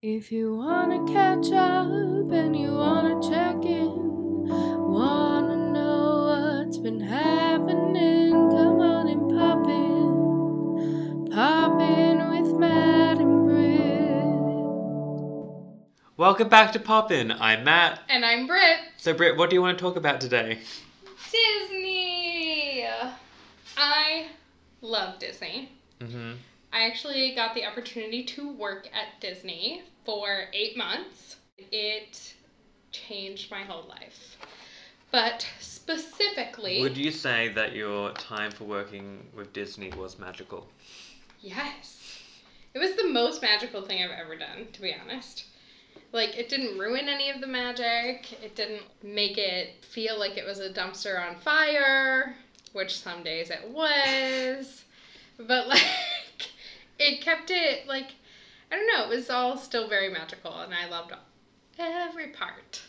If you wanna catch up and you wanna check in, wanna know what's been happening, come on and pop in. Pop in with Matt and Britt. Welcome back to Pop In. I'm Matt. And I'm Britt. So, Britt, what do you want to talk about today? Disney! I love Disney. Mm-hmm. I actually got the opportunity to work at Disney for eight months. It changed my whole life. But specifically, Would you say that your time for working with Disney was magical? yes. It was the most magical thing I've ever done, to be honest. Like, it didn't ruin any of the magic. It didn't make it feel like it was a dumpster on fire, which some days it was. But, like, it kept it, like, I don't know, it was all still very magical, and I loved every part.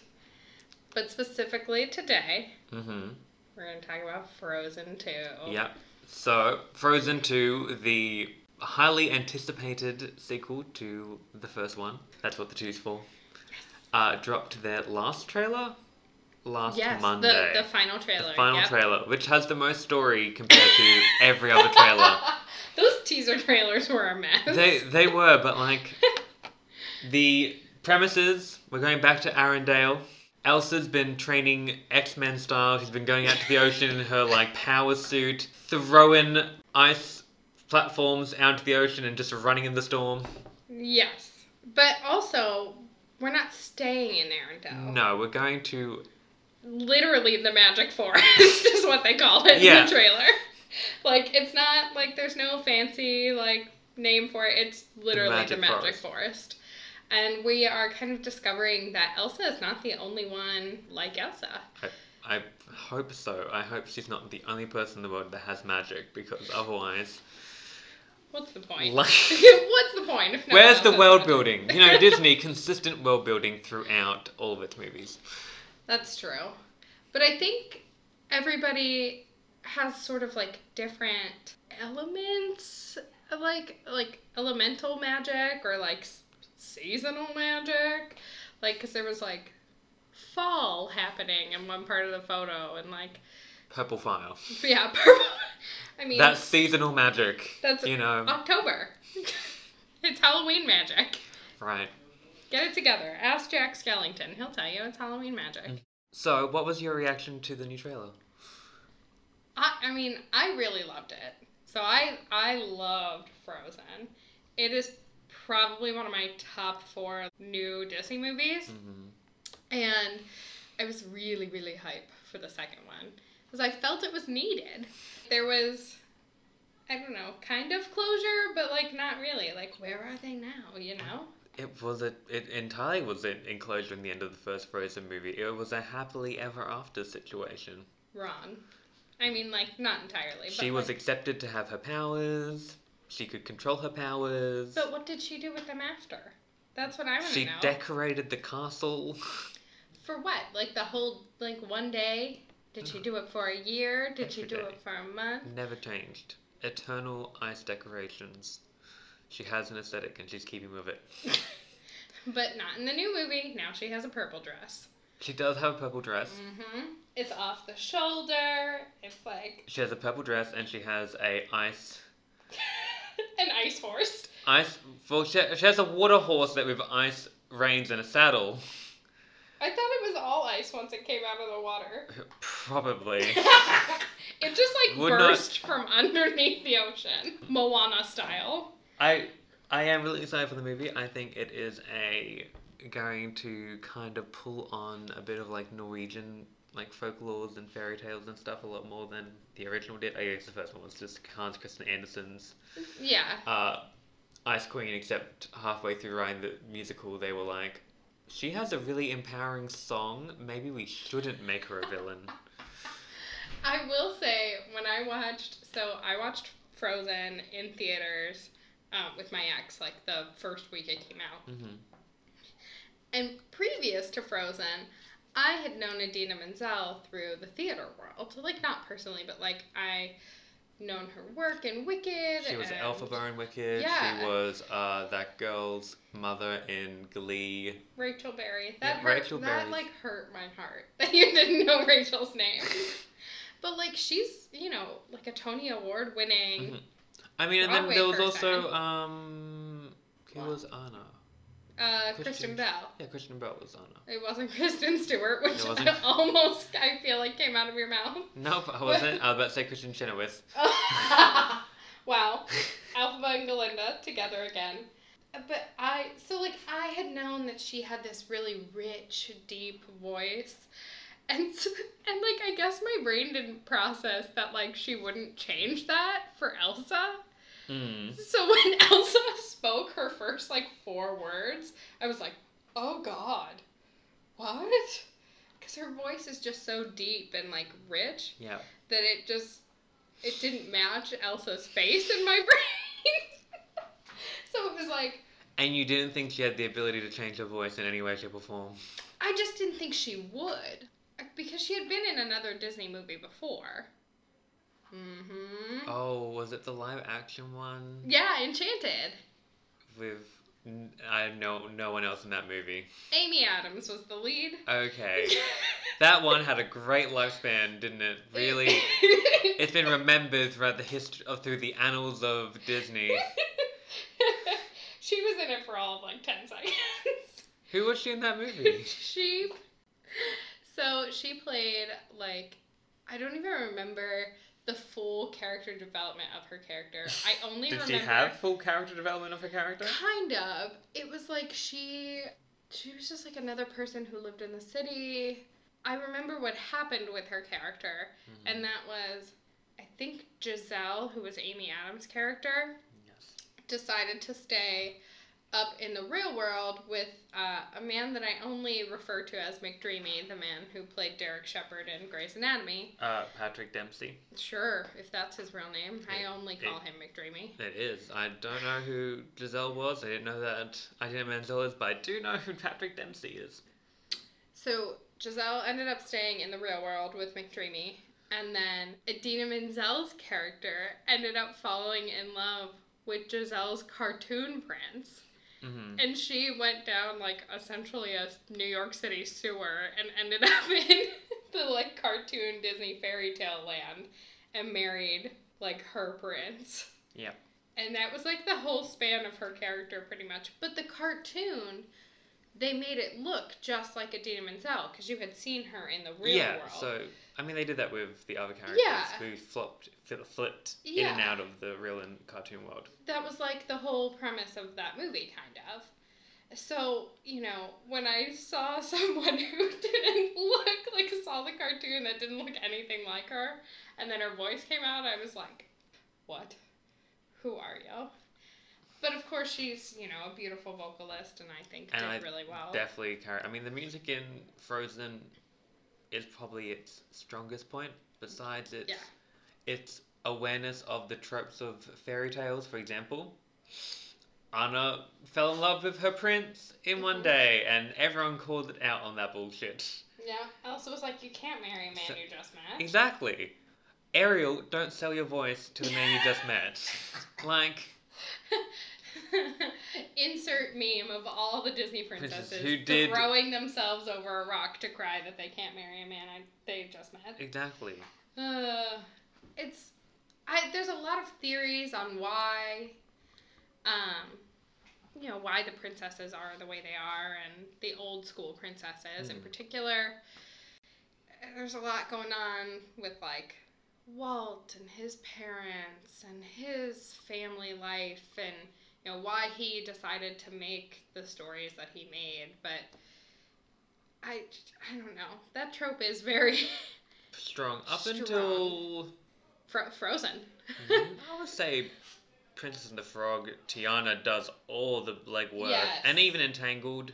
But specifically today, Mm-hmm. we're going to talk about Frozen 2. Yep. So, Frozen 2, the highly anticipated sequel to the first one. That's what the two's for. Uh, dropped their last trailer last Yes, Monday. the, the final trailer. The final yep. trailer, which has the most story compared to every other trailer. Those teaser trailers were a mess. They they were, but like the premises, we're going back to Arendelle. Elsa's been training X Men style. She's been going out to the ocean in her like power suit, throwing ice platforms out to the ocean and just running in the storm. yes, but also we're not staying in Arendelle. No, we're going to Literally, the Magic Forest is what they call it in the trailer. Like it's not like there's no fancy like name for it. It's literally the Magic Magic, Forest. Forest. And we are kind of discovering that Elsa is not the only one like Elsa. I hope so. I hope she's not the only person in the world that has magic because otherwise, What's the point? Like- What's the point? If no where's the world building? You know, Disney consistent world building throughout all of its movies. That's true. But I think everybody has sort of like different elements of like like elemental magic or like seasonal magic. Like cuz there was like fall happening in one part of the photo and like Purple fire. yeah, purple. I mean, That's seasonal magic. That's- you know, October. it's Halloween magic. right. Get it together. Ask Jack Skellington. He'll tell you it's Halloween magic. So, what was your reaction to the new trailer? I, I mean, I really loved it. So I I loved Frozen. It is probably one of my top four new Disney movies, hmm and I was really really hype for the second one because I felt it was needed. There was. I don't know, kind of closure, but like not really. Like, where are they now? You know? It was a. It entirely was an enclosure in the end of the first Frozen movie. It was a happily ever after situation. Wrong. I mean, like, not entirely. But She was like- accepted to have her powers. She could control her powers. But what did she do with them after? That's what I want to She know. decorated the castle. For what? Like the whole like one day? Did she do it for a year? Did she do day. it for a month? Never changed. Eternal ice decorations. She has an aesthetic and she's keeping with it. But not in the new movie. Now she has a purple dress. She does have a purple dress. Mhm. It's off the shoulder. It's like She has a purple dress and she has a ice an ice horse. ice. Well, she, she has a water horse that with ice reins and a saddle. I thought it was all ice once it came out of the water. Probably. it just like Would not- burst from underneath the ocean, Moana style. I I am really excited for the movie. I think it is a going to kind of pull on a bit of like Norwegian like folklores and fairy tales and stuff a lot more than the original did. I guess the first one was just Hans Christian Andersen's Yeah. uh, Ice Queen, except halfway through writing the musical, they were like, she has a really empowering song. Maybe we shouldn't make her a villain. I will say when I watched, so I watched Frozen in theaters um, with my ex, like the first week it came out. hmm And previous to Frozen, I had known Idina Menzel through the theater world. Like not personally, but like I known her work in Wicked. She was and Elphaba in Wicked. Yeah. She was uh, that girl's mother in Glee. Rachel Berry. That Yeah, hurt, Rachel that like hurt my heart that you didn't know Rachel's name. but like she's you know like a Tony Award winning. Mhm. I mean, and then there was person. also um, who was Anna? Uh, Kristen- Kristen Bell. Yeah, Kristen Bell was on It wasn't Kristen Stewart, which wasn't? almost I feel like came out of your mouth. Nope, I wasn't. I was about to say Kristin Chenoweth. wow. Elphaba and Galinda together again. But I, so like, I had known that she had this really rich, deep voice. And, and like, I guess my brain didn't process that, like, she wouldn't change that for Elsa. Hmm. So when Elsa spoke her first, like, four words, I was like, oh god. What? Because her voice is just so deep and, like, rich Yeah. that it just it didn't match Elsa's face in my brain. so it was like And you didn't think she had the ability to change her voice in any way, shape, or form. I just didn't think she would because she had been in another Disney movie before. Mhm. Oh, was it the live action one Yeah, Enchanted. with? I know no one else in that movie. Amy Adams was the lead. Okay, that one had a great lifespan, didn't it? Really, it's been remembered throughout the history of through the annals of Disney. she was in it for all of like 10 seconds. Who was she in that movie? she so she played like I don't even remember the full character development of her character. I only Did remember she have full character development of her character? kind of. It was like she she was just like another person who lived in the city. I remember what happened with her character, Mhm. and that was I think Giselle, who was Amy Adams' character, Yes. decided to stay up in the real world with uh, a man that I only refer to as McDreamy, the man who played Derek Shepard in Grey's Anatomy. Uh, Patrick Dempsey. Sure, if that's his real name. I only call it- him McDreamy. It is. I don't know who Giselle was. I didn't know that Idina Menzel is, but I do know who Patrick Dempsey is. So Giselle ended up staying in the real world with McDreamy, and then Idina Menzel's character ended up falling in love with Giselle's cartoon prince. Hmm And she went down like essentially a New York City sewer and ended up in the like cartoon Disney fairy tale land and married like her prince. Yep. And that was like the whole span of her character pretty much. But the cartoon, they made it look just like Idina Menzel because you had seen her in the real yeah, world. so I mean they did that with the other characters Yeah. who flopped, fl- flipped in and out of the real and cartoon world. that was like the whole premise of that movie, kind of. So, you know, when I saw someone who didn't look like saw the cartoon that didn't look anything like her, and then her voice came out, I was like, what? Who are you? But of course, she's, you know, a beautiful vocalist, and I think And did I really well. Definitely, car- I mean the music in Frozen is probably its strongest point. Besides its Yeah. its awareness of the tropes of fairy tales, for example. Anna fell in love with her prince in one Mhm. day, and everyone called it out on that bullshit. yeah. Elsa was like, you can't marry a man So- you just met. Exactly. Ariel, don't sell your voice to the man you just met. Like, Insert meme of all the Disney Princesses who did- throwing themselves over a rock to cry that they can't marry a man I, they just met. exactly. Uh, it's I. There's a lot of theories on why, um, you know, why the princesses are the way they are, and the old school princesses in Mm. particular. There's a lot going on with like Walt and his parents and his family life and you know why he decided to make the stories that he made but I I don't know that trope is very Strong. Up Strong. until. fro- frozen I would say Princess and the Frog, Tiana does all the legwork. Yes. And even Entangled.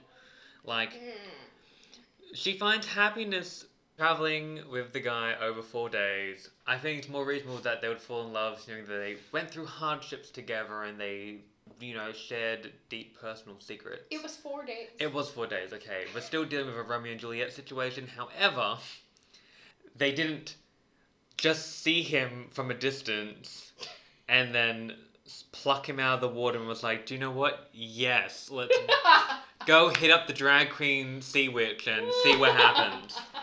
Like, Mm. she finds happiness traveling with the guy over four days. I think it's more reasonable that they would fall in love, knowing that they went through hardships together and they, you know, shared deep personal secrets. It was four days. It was four days, okay. We're still dealing with a Romeo and Juliet situation. However, they didn't just see him from a distance and then pluck him out of the water and was like, do you know what? Yes, let's go hit up the drag queen sea witch and see what happens.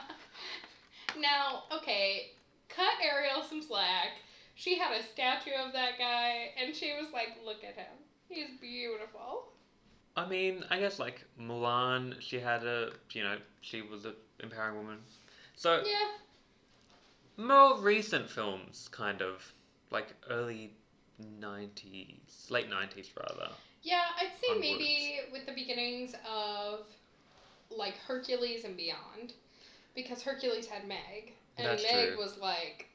Now, okay, cut Ariel some slack. She had a statue of that guy, and she was like, "Look at him. He's beautiful." I mean, I guess like Mulan, she had a, you know, she was an empowering woman. So Yeah. more recent films, kind of like early '90s, late '90s rather. Yeah, I'd say Onwards. maybe with the beginnings of like Hercules and beyond, because Hercules had Meg, and That's Meg true. was like,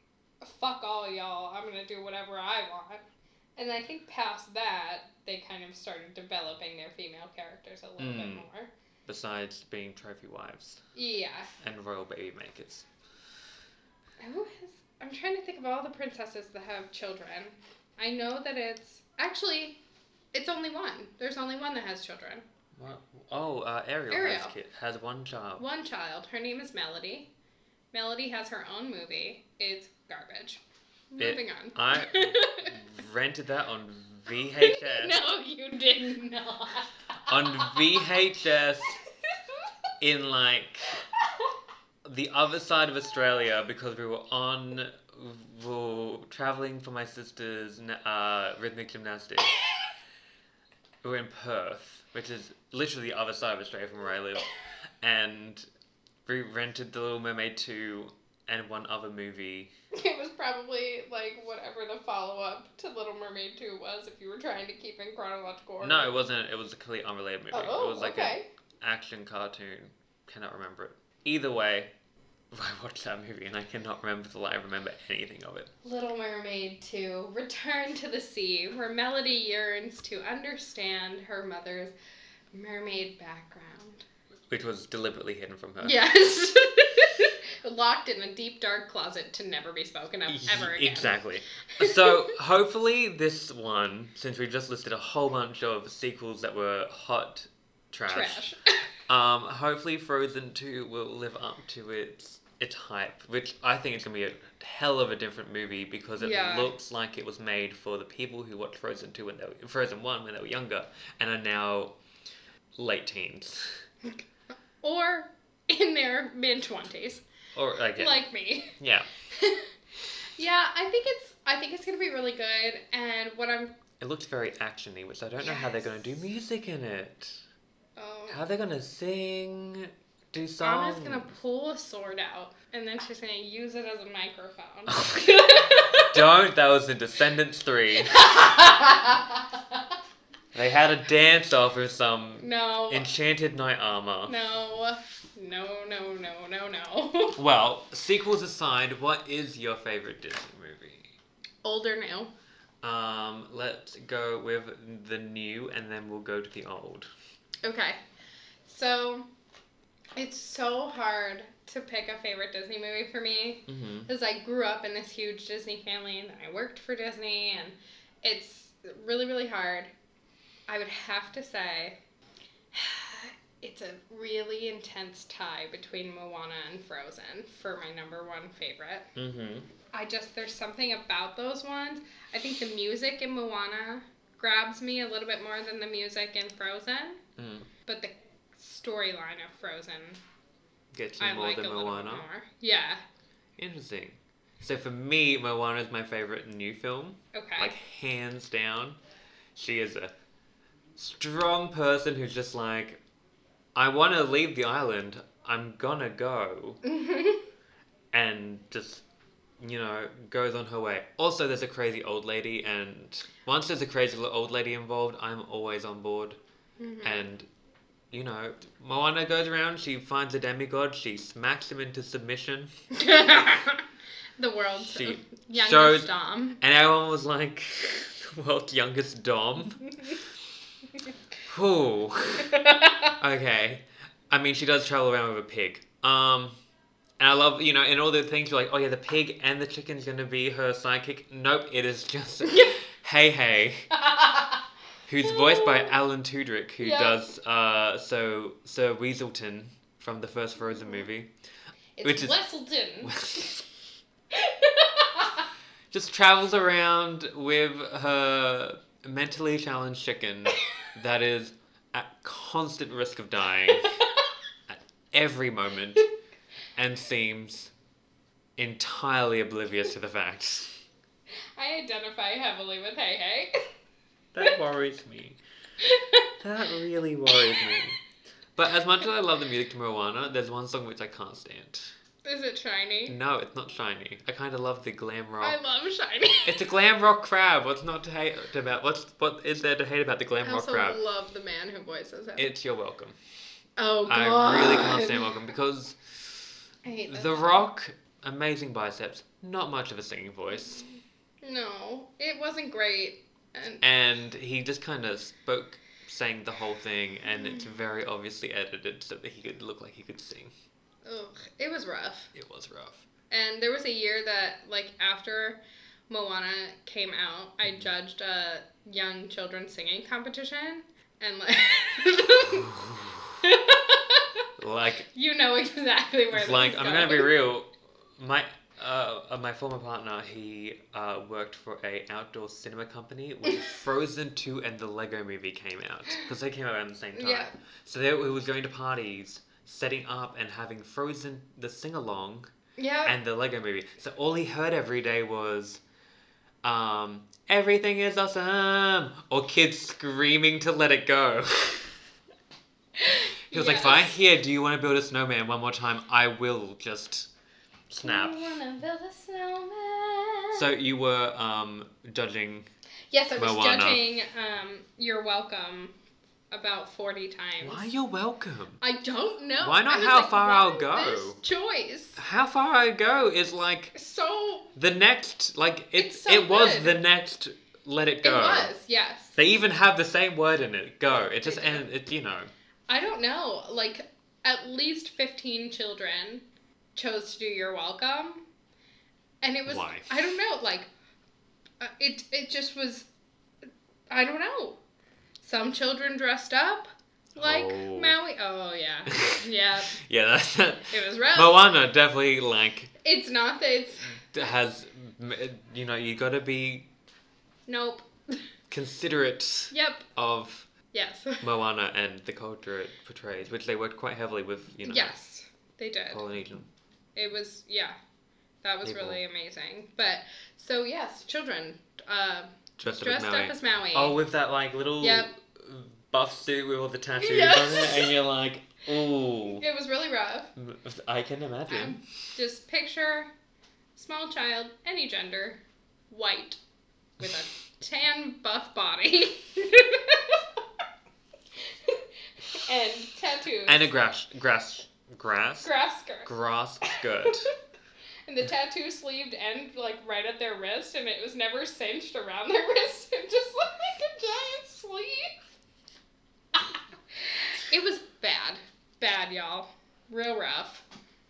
"Fuck all y'all, I'm gonna do whatever I want." And I think past that, they kind of started developing their female characters a little bit Mm. more. Besides being trophy wives Yeah. and royal baby makers. Who has? I'm trying to think of all the princesses that have children. I know that it's actually, it's only one. There's only one that has children. What? Oh, uh, Ariel, Ariel. Has, kid, has one child. One child. Her name is Melody. Melody has her own movie. It's garbage. It- Moving on. I rented that on VHS. no, you did not. On VHS in like the other side of Australia because we were on we were traveling for my sister's uh, rhythmic gymnastics. we were in Perth, which is literally the other side of Australia from where I live, and we rented The Little Mermaid 2 and one other movie. It was probably like whatever the follow up to Little Mermaid 2 was if you were trying to keep in chronological order. No, it wasn't. It was a completely unrelated movie. Oh, it was like okay. an action cartoon. Cannot remember it. Either way, I watched that movie and I cannot remember the. I remember anything of it. Little Mermaid 2 Return to the Sea, where Melody yearns to understand her mother's mermaid background. Which was deliberately hidden from her. Yes. Locked in a deep dark closet to never be spoken of ever again. Exactly. So hopefully this one, since we just listed a whole bunch of sequels that were hot trash, Trash. um, hopefully Frozen 2 will live up to its its hype, which I think is gonna be a hell of a different movie because it Yeah. looks like it was made for the people who watched Frozen 2 when they were Frozen 1 when they were younger and are now late teens. or in their mid 20s, Or like like me. yeah. yeah, I think it's I think it's going to be really good and what I'm It looks very actiony, which I don't know how they're gonna do music in it. Oh, How they're gonna sing, do songs. Going to pull a sword out and then she's to use it as a microphone. Don't. That was in Descendants three. They had a dance off with some no. enchanted knight armor. No. No, no, no, no, no. Well, sequels aside, what is your favorite Disney movie? Old or new? Um, let's go with the new, and then we'll go to the old. Okay. So, it's so hard to pick a favorite Disney movie for me Mm-hmm. because I grew up in this huge Disney family and I worked for Disney and it's really, really hard. I would have to say it's a really intense tie between Moana and Frozen for my number one favorite. Mm-hmm. I just, there's something about those ones. I think the music in Moana grabs me a little bit more than the music in Frozen, Mm. but the storyline of Frozen Gets you I more like than a little Moana. more. Yeah. Interesting. So for me, Moana is my favorite new film. Okay. Like hands down. She is a strong person who's just like, I want to leave the island. I'm gonna go, and just you know goes on her way. Also, there's a crazy old lady, and once there's a crazy old lady involved, I'm always on board. Mhm. And you know, Moana goes around. She finds a demigod. She smacks him into submission. the world's She youngest Dom. And everyone was like, the world's youngest Dom. Whew. Okay. I mean, she does travel around with a pig. Um, and I love, you know, and all the things you're like, oh yeah, the pig and the chicken's gonna be her sidekick. Nope, it is just Heihei, who's voiced by Alan Tudyk, who Yeah. does uh, so Sir Weaselton from the first Frozen movie. it's Which is- Weselton. just travels around with her mentally challenged chicken that is at constant risk of dying at every moment and seems entirely oblivious to the facts. I identify heavily with Heihei. That worries me. That really worries me. But as much as I love the music to Moana, there's one song which I can't stand. Is it shiny? No, it's not shiny. I kind of love the glam rock. I love shiny. It's a glam rock crab. What's not to hate about? What's what is there to hate about the glam I rock also crab? love the man who voices it. It's you're welcome. oh god. I really can't stand welcome because I hate that the song. rock, amazing biceps, not much of a singing voice, No, it wasn't great. And and he just kind of spoke, sang the whole thing, and it's mm. very obviously edited so that he could look like he could sing. ugh, it was rough. It was rough. And there was a year that, like, after Moana came out, I mm-hmm. judged a young children singing competition, and like, Like you know exactly where. this like I'm gonna be real. My uh, uh, my former partner, he uh, worked for a outdoor cinema company when Frozen Two and the Lego Movie came out because they came out around the same time. Yeah. So they, he was going to parties, setting up and having Frozen the sing along Yeah. and the Lego Movie. So all he heard every day was, um, everything is awesome, or kids screaming to let it go. He was like, Yes. fine, here, do you want to build a snowman one more time? I will just snap. You wanna build a snowman? So you were um, judging. yes, I was Moana. judging. Um, you're welcome. About forty times. Why, you're welcome. I don't know. Why not how like, far I'll go? Choice. How far I go is like So the next, like, it, It's so it was the next Let It Go. it was, yes. They even have the same word in it, go. It just, and it, you know. I don't know. Like at least fifteen children chose to do "You're Welcome," and it was Why? I don't know. Like uh, it it just was. I don't know. Some children dressed up like Oh. Maui. Oh yeah, yeah. Yeah, that's that. It was rough. Moana definitely, like, It's not that it's has, you know, you gotta be nope. considerate Yep. of Yes. Moana and the culture it portrays, which they worked quite heavily with, you know, Yes, they did. Polynesian. It was yeah. That was People. really amazing. But so yes, children uh, Dressed, dressed up as Maui. up as Maui. Oh, with that like little Yep. buff suit with all the tattoos Yes. on it, and you're like, ooh, It was really rough. I can imagine. Um, just picture small child, any gender, white, with a tan buff body. and tattoos. and a grass, grass, grass, grass skirt. grass skirt. and the tattoo sleeved end like right at their wrist, and it was never cinched around their wrist. It just looked like a giant sleeve. it was bad, bad, y'all. Real rough.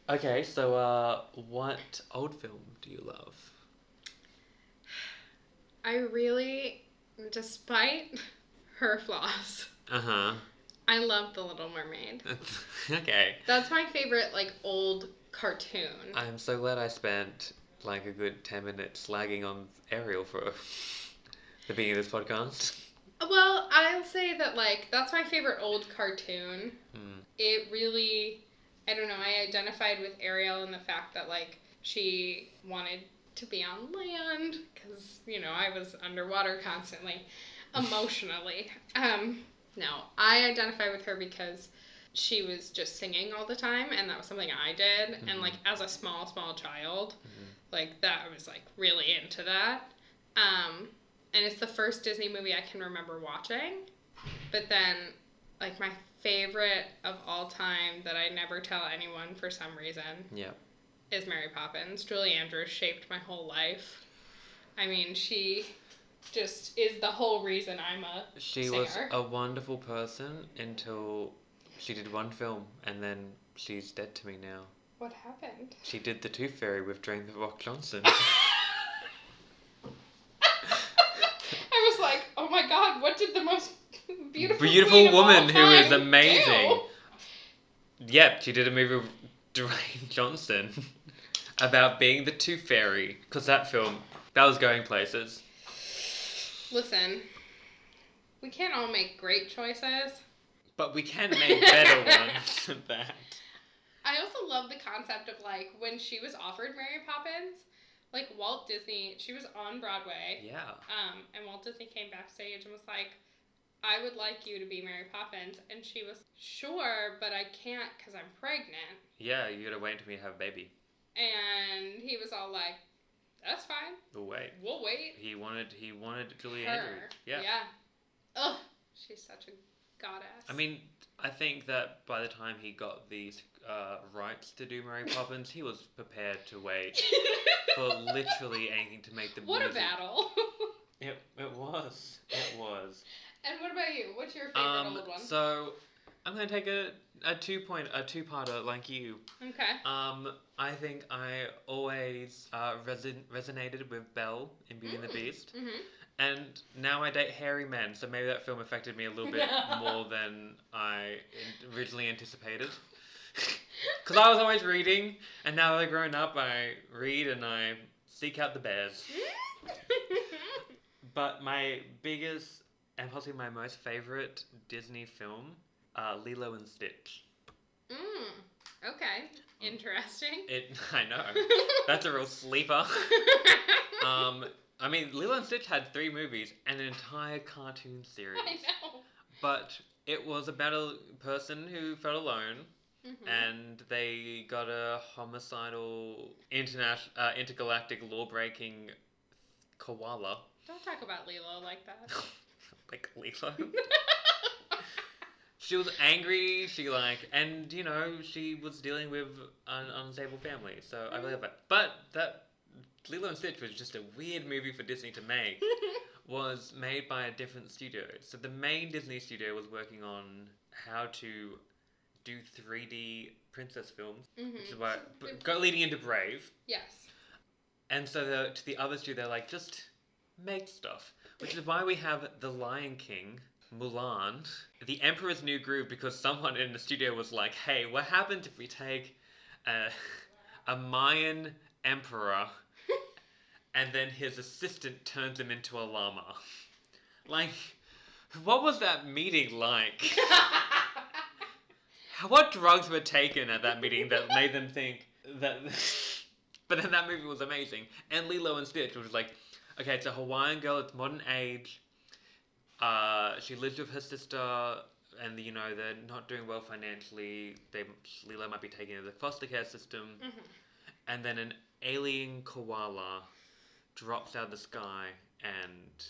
okay, so uh, what old film do you love? I really, despite her flaws, Uh huh. I love The Little Mermaid. okay. That's my favorite, like, old cartoon. I'm so glad I spent like a good ten minutes slagging on Ariel for the beginning of this podcast. Well, I'll say that, like, that's my favorite old cartoon. Mm. It really, I don't know, I identified with Ariel in the fact that, like, she wanted to be on land because, you know, I was underwater constantly, emotionally. Um, no, I identify with her because she was just singing all the time, and that was something I did. And, Mhm. like, as a small, small child, Mhm. like, that I was, like, really into that. Um, and it's the first Disney movie I can remember watching. But then, like, my favorite of all time that I never tell anyone for some reason Yeah. is Mary Poppins. Julie Andrews shaped my whole life. I mean, she just is the whole reason I'm a. She was a wonderful person until she did one film and then she's dead to me now. What happened? She did The Tooth Fairy with Dwayne The Rock Johnson. I was like, oh my god, what did the most beautiful, Beautiful queen of all woman who is amazing. yep, she did a movie with Dwayne Johnson about being the Tooth Fairy because that film That was going places. Listen, we can't all make great choices. But we can make better ones than that. I also love the concept of like when she was offered Mary Poppins, like Walt Disney, she was on Broadway. Yeah. Um, and Walt Disney came backstage and was like, I would like you to be Mary Poppins. And she was, sure, but I can't because I'm pregnant. Yeah, you gotta wait until we have a baby. And he was all like, that's fine. We'll wait. We'll wait. He wanted he wanted Julie Her. Andrews. Yeah. Yeah. Ugh, she's such a goddess. I mean, I think that by the time he got these uh, rights to do Mary Poppins, he was prepared to wait for literally anything to make the what a battle. It, it was. It was. and what about you? What's your favorite Um, old one? so I'm gonna take a, a two point a two parter like you. okay. Um, I think I always uh, reson- resonated with Belle in Beauty and the Mm. Beast, hmm and now I date hairy men, so maybe that film affected me a little bit more than I in- originally anticipated. Because I was always reading, and now that I've grown up, I read and I seek out the bears. But my biggest and possibly my most favorite Disney film, uh, Lilo and Stitch. mm. Okay. Interesting. It, I know, that's a real sleeper. Um, I mean, Lilo and Stitch had three movies and an entire cartoon series. I know. But it was about a person who felt alone, Mhm. and they got a homicidal, international, uh, intergalactic, law-breaking koala, Don't talk about Lilo like that. like Lilo. She was angry. She like, and you know, she was dealing with an unstable family. So I believe that. But that Lilo and Stitch was just a weird movie for Disney to make. was made by a different studio. So the main Disney studio was working on how to do 3D princess films, Mhm. which is why So go leading into Brave. Yes. And so the, to the other studio, they're like, just make stuff. Which is why we have The Lion King, Mulan, The Emperor's New Groove, because someone in the studio was like, hey, what happens if we take a, a Mayan emperor and then his assistant turns him into a llama? Like, what was that meeting like? What drugs were taken at that meeting that made them think that? but then that movie was amazing, and Lilo and Stitch was like, okay, it's a Hawaiian girl, it's modern age. Uh, she lives with her sister, and you know they're not doing well financially. They Lilo might be taken into the foster care system, Mhm. and then an alien koala drops out of the sky, and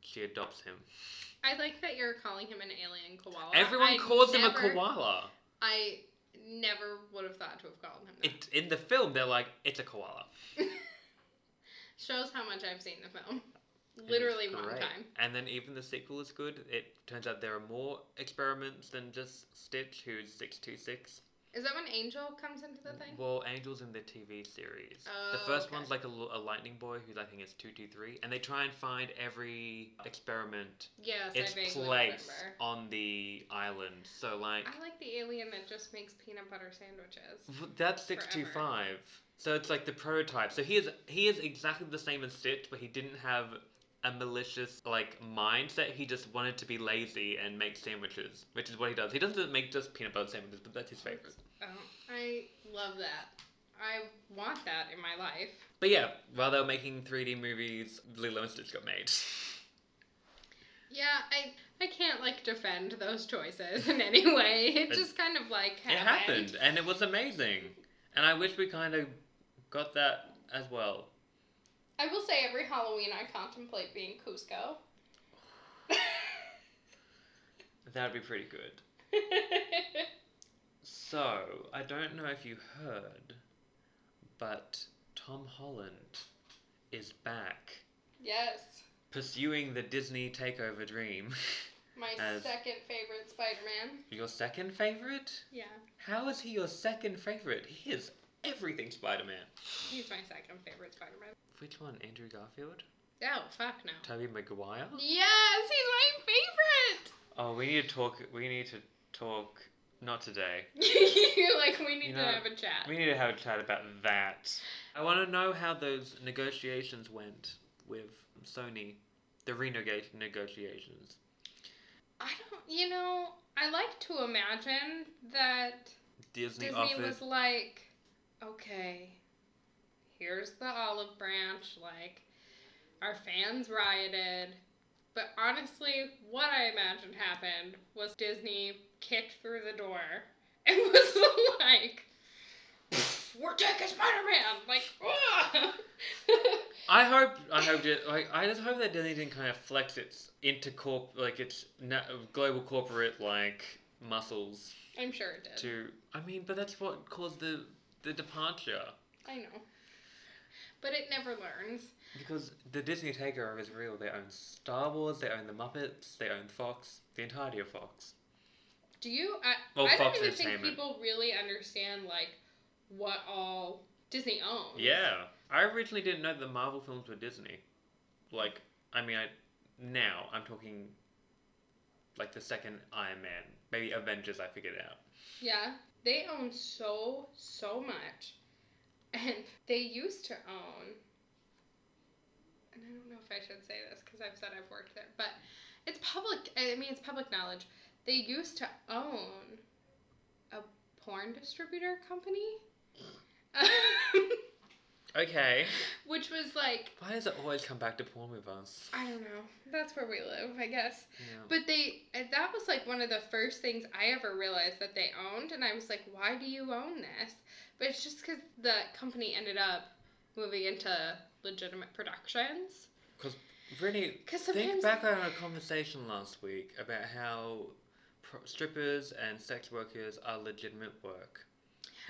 she adopts him. I like that you're calling him an alien koala. Everyone I calls him a koala. I never would have thought to have called him that. It in the film they're like it's a koala. Shows how much I've seen the film. And Literally it's one great. time. And then even the sequel is good. It turns out there are more experiments than just Stitch, who's six two six. Is that when Angel comes into the thing? Well, Angel's in the TV series. the Oh, first okay. one's like a lightning boy, who's I think is two two three, and they try and find every experiment Yes, its I vaguely place remember. on the island. So like I like the alien that just makes peanut butter sandwiches. That's six two five. So it's like the prototype. So he is he is exactly the same as Stitch, but he didn't have a malicious like mindset. He just wanted to be lazy and make sandwiches, which is what he does. He doesn't make just peanut butter sandwiches, but that's his favorite. Oh, I love that. I want that in my life. But yeah, while they were making 3D movies, Lilo and Stitch got made. Yeah, I I can't like defend those choices in any way. It It- just kind of like It happened, and it was amazing. And I wish we kind of got that as well. I will say every Halloween I contemplate being Kuzco. That'd be pretty good. So, I don't know if you heard, but Tom Holland is back yes, pursuing the Disney takeover dream. my As- second favorite Spider-Man. your second favorite? Yeah, How is he your second favorite? He is everything Spider Man. he's my second favorite Spider-Man. Which one? Andrew Garfield? Oh fuck no. Tobey Maguire? Yes, he's my favorite. Oh, we need to talk. We need to talk not today. Like, we need You to have a chat. We need to have a chat about that. I want to know how those negotiations went with Sony, the renegate negotiations. I don't, you know, I like to imagine that Disney, Disney was like, okay, here's the olive branch. Like, our fans rioted. But honestly, what I imagined happened was Disney kicked through the door and was like, we're taking Spider-Man! Like! I hope. I hope. It, like, I just hope that Disney didn't kind of flex its intercorp, like its na- global corporate like muscles I'm sure it did. to. I mean, but that's what caused the the departure. I know. But it never learns. Because the Disney takeover is real. They own Star Wars, they own the Muppets, they own Fox, the entirety of Fox. Do you? I, Well, I don't even think people really understand like what all Disney owns. Yeah, I originally didn't know the Marvel films were Disney. Like, I mean, I now I'm talking like the second Iron Man, maybe Avengers. I figured out. Yeah. They own so so much, and they used to own. And I don't know if I should say this because I've said I've worked there, but it's public. I mean, it's public knowledge. They used to own a porn distributor company. Okay, Which was like why does it always come back to porn with us? I don't know. That's where we live, I guess. Yeah. But they, uh, that was like one of the first things I ever realized that they owned, and I was like, why do you own this? But it's just because the company ended up moving into legitimate productions. Brittany, 'Cause think back on our conversation last week about how pro- strippers and sex workers are legitimate work,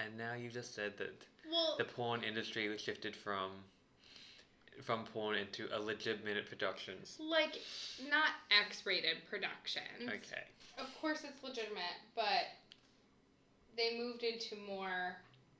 and now you just said that Well, the porn industry was shifted from from porn into a legitimate productions. like not X-rated productions. Okay. Of course, it's legitimate, but they moved into more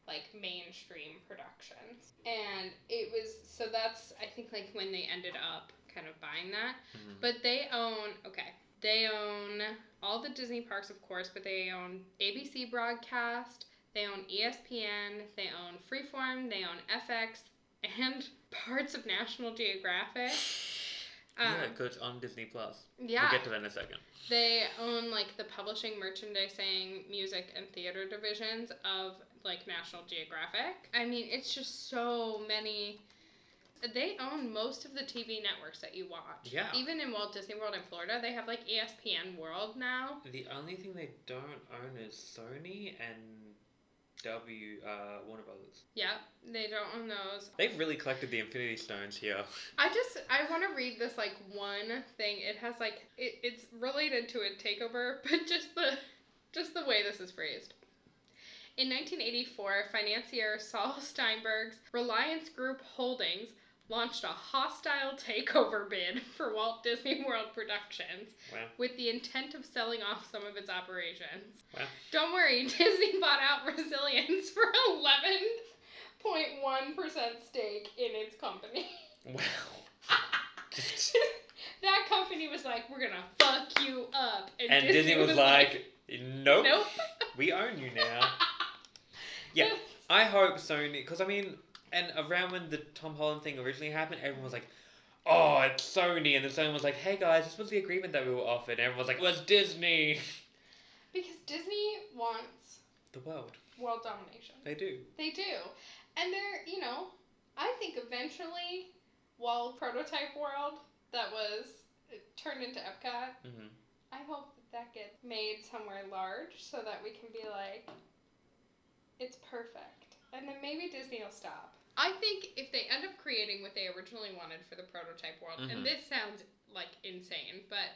like mainstream productions, and it was so that's I think like when they ended up kind of buying that. Mhm. But they own okay. They own all the Disney parks, of course, but they own ABC broadcast. They own ESPN. They own Freeform. They own FX and parts of National Geographic. yeah, Um, because on Disney Plus. yeah. We'll get to that in a second. They own like the publishing, merchandising, music, and theater divisions of like National Geographic. I mean, it's just so many. They own most of the TV networks that you watch. Yeah. Even in Walt Disney World in Florida, they have like ESPN World now. The only thing they don't own is Sony and W uh, Warner Brothers. Yep, they don't own those. They've really collected the Infinity Stones here. I just I want to read this like one thing. It has like it, it's related to a takeover, but just the just the way this is phrased. In 1984, financier Saul Steinberg's Reliance Group Holdings launched a hostile takeover bid for Walt Disney World Productions Wow. with the intent of selling off some of its operations. Wow. Don't worry, Disney bought out Resilience for 11.1% stake in its company. Wow. that company was like, we're gonna fuck you up. and Disney was like, nope, nope. we own you now. Yeah, I hope Sony, because I mean, and around when the Tom Holland thing originally happened, everyone was like, oh, it's Sony. And then Sony was like, hey guys, this was the agreement that we were offered. And everyone was like, well, it's Disney. Because Disney wants The world. world domination. They do. They do. And they're, you know, I think eventually, while Prototype World, that was turned into Epcot, hmm I hope that that gets made somewhere large so that we can be like, it's perfect. And then maybe Disney will stop. I think if they end up creating what they originally wanted for the prototype world, Mhm. and this sounds like insane, but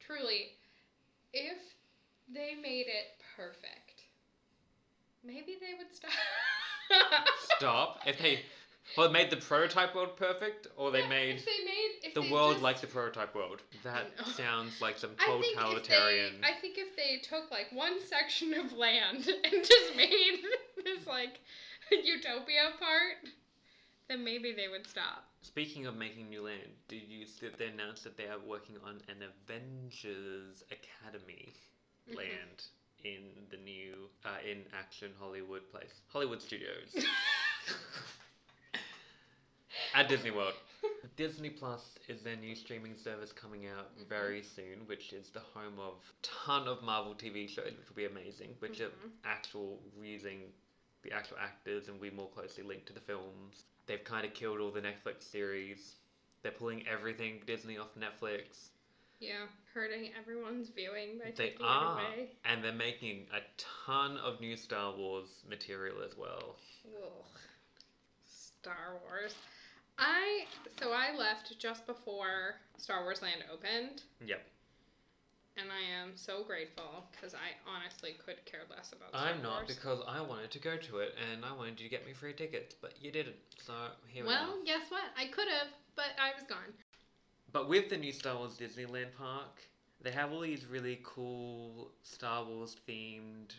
truly, if they made it perfect, maybe they would stop. Stop. If they, well, made the prototype world perfect, or they Yeah, made if they made the world just- like the prototype world. That sounds like some I think totalitarian. they, I think if they took like one section of land and just made this like utopia part, then maybe they would stop. Speaking of making new land, did you see that they announced that they are working on an Avengers Academy Mhm. land? in the new uh, in action Hollywood place, Hollywood Studios at Disney World. Disney Plus is their new streaming service coming out Mhm. very soon, which is the home of ton of Marvel TV shows, which will be amazing, which are Mhm. actual using the actual actors and we more closely linked to the films. They've kind of killed all the Netflix series. They're pulling everything Disney off Netflix. Yeah, hurting everyone's viewing by They taking are, it away. and they're making a ton of new Star Wars material as well. Ugh. Star Wars. I so I left just before Star Wars Land opened, Yep. And I am so grateful because I honestly could care less about. Star I'm not Wars. because I wanted to go to it and I wanted you to get me free tickets, but you didn't. So here we Well, are. guess what? I could have, but I was gone. But with the new Star Wars Disneyland park, they have all these really cool Star Wars themed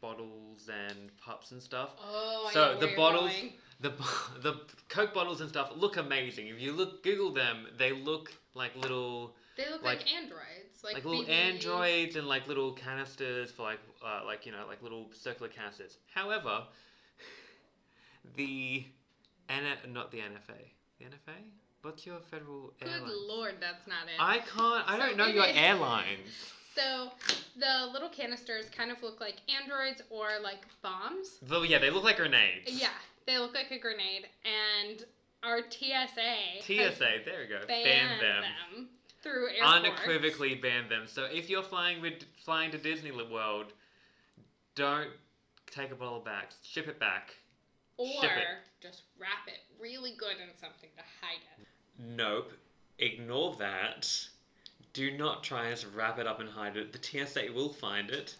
bottles and pups and stuff. Oh, I So, know where the you're bottles- going. The the Coke bottles and stuff look amazing. If you look Google them, they look like little They look like, like- androids, like, like, little BB. androids and like little canisters for like uh, like you know like little circular canisters. However, the N not the NFA. The NFA? What's your federal Good lord, that's not it. I can't. I So don't know your is- airlines. So the little canisters kind of look like androids or like bombs. Well, yeah, they look like grenades. Yeah, they look like a grenade, and our TSA TSA. There we go. banned Ban them. them. Through airports. Unequivocally ban them. So if you're flying with flying to Disney World, don't take a bottle back. Ship it back. or ship it. just wrap it really good in something to hide it. Nope. Ignore that. Do not try and wrap it up and hide it. The TSA will find it.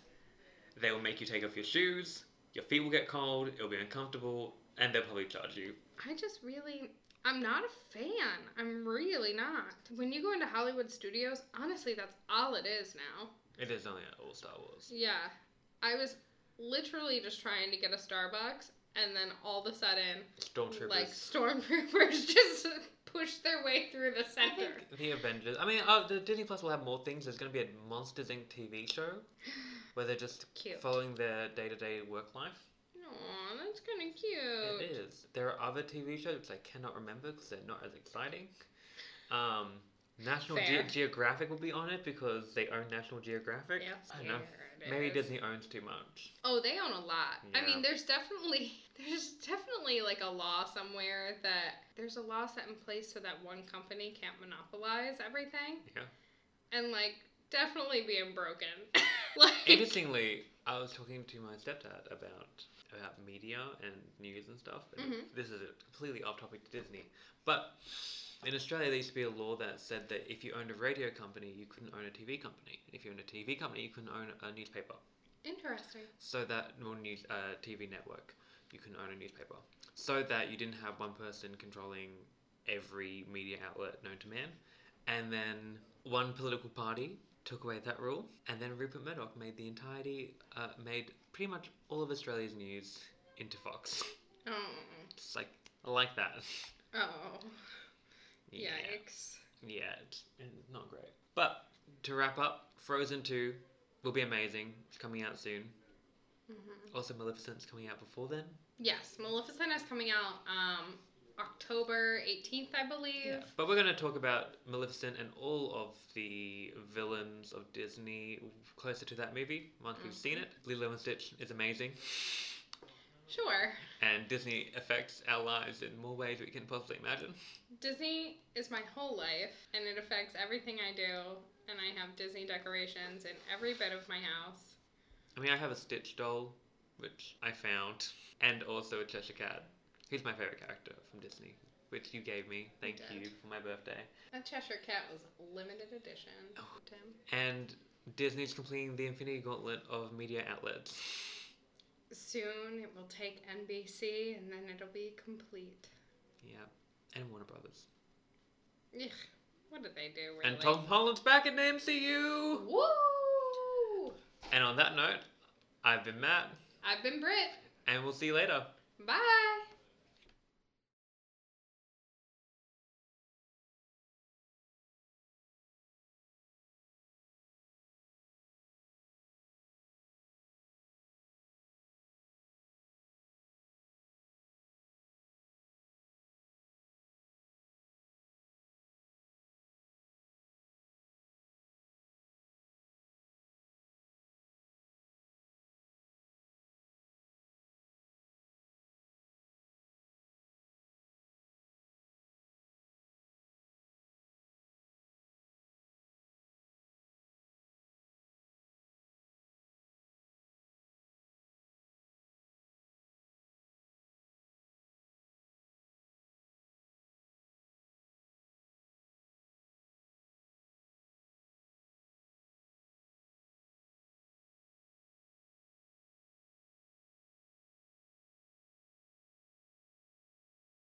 They will make you take off your shoes. Your feet will get cold. It'll be uncomfortable, and they'll probably charge you. I just really. I'm not a fan. I'm really not. When you go into Hollywood studios, honestly, that's all it is now. It is only at all Star Wars. Yeah. I was literally just trying to get a Starbucks, and then all of a sudden, Stormtroopers. like, stormtroopers just push their way through the center. the Avengers. I mean, uh, the Disney Plus will have more things. There's going to be a Monsters Inc. TV show where they're just Cute. following their day-to-day work life. Aw, that's kind of cute. It is. There are other TV shows I cannot remember because they're not as exciting. Um, National Ge- Geographic will be on it because they own National Geographic. Yeah, I know. Maybe is. Disney owns too much. Oh, they own a lot. I mean, there's definitely there's definitely like a law somewhere that there's a law set in place so that one company can't monopolize everything. Yeah. And like definitely being broken. like Interestingly, I was talking to my stepdad about about media and news and stuff. And Mhm. This is a completely off topic to Disney, but in Australia there used to be a law that said that if you owned a radio company, you couldn't own a TV company. If you owned a TV company, you couldn't own a newspaper. interesting. So that well, news uh, TV network, you couldn't own a newspaper. So that you didn't have one person controlling every media outlet known to man, and then one political party took away that rule, and then Rupert Murdoch made the entirety, uh, made pretty much all of Australia's news into Fox. Oh. It's like I like that. Oh. Yeah, Yikes. yeah, it's, it's not great. But to wrap up, Frozen Two will be amazing. It's coming out soon. hmm Also, Maleficent's coming out before then. Yes, Maleficent is coming out um October 18th, I believe. Yeah, but we're going to talk about Maleficent and all of the villains of Disney closer to that movie once we've seen mm-hmm. it. Lilo and Stitch is amazing, Sure. and Disney affects our lives in more ways we can possibly imagine. Disney is my whole life, and it affects everything I do. And I have Disney decorations in every bit of my house. I mean, I have a Stitch doll, which I found, and also a Cheshire Cat. He's my favorite character from Disney, which you gave me. Thank did. you for my birthday. That Cheshire Cat was limited edition. Oh. Tim. And Disney's completing the Infinity Gauntlet of media outlets. Soon it will take NBC, and then it'll be complete. Yeah, and Warner Brothers. Ugh, what did they do? Really? And Tom Holland's back in the MCU! Woo! And on that note, I've been Matt, I've been Brit. and we'll see you later. Bye.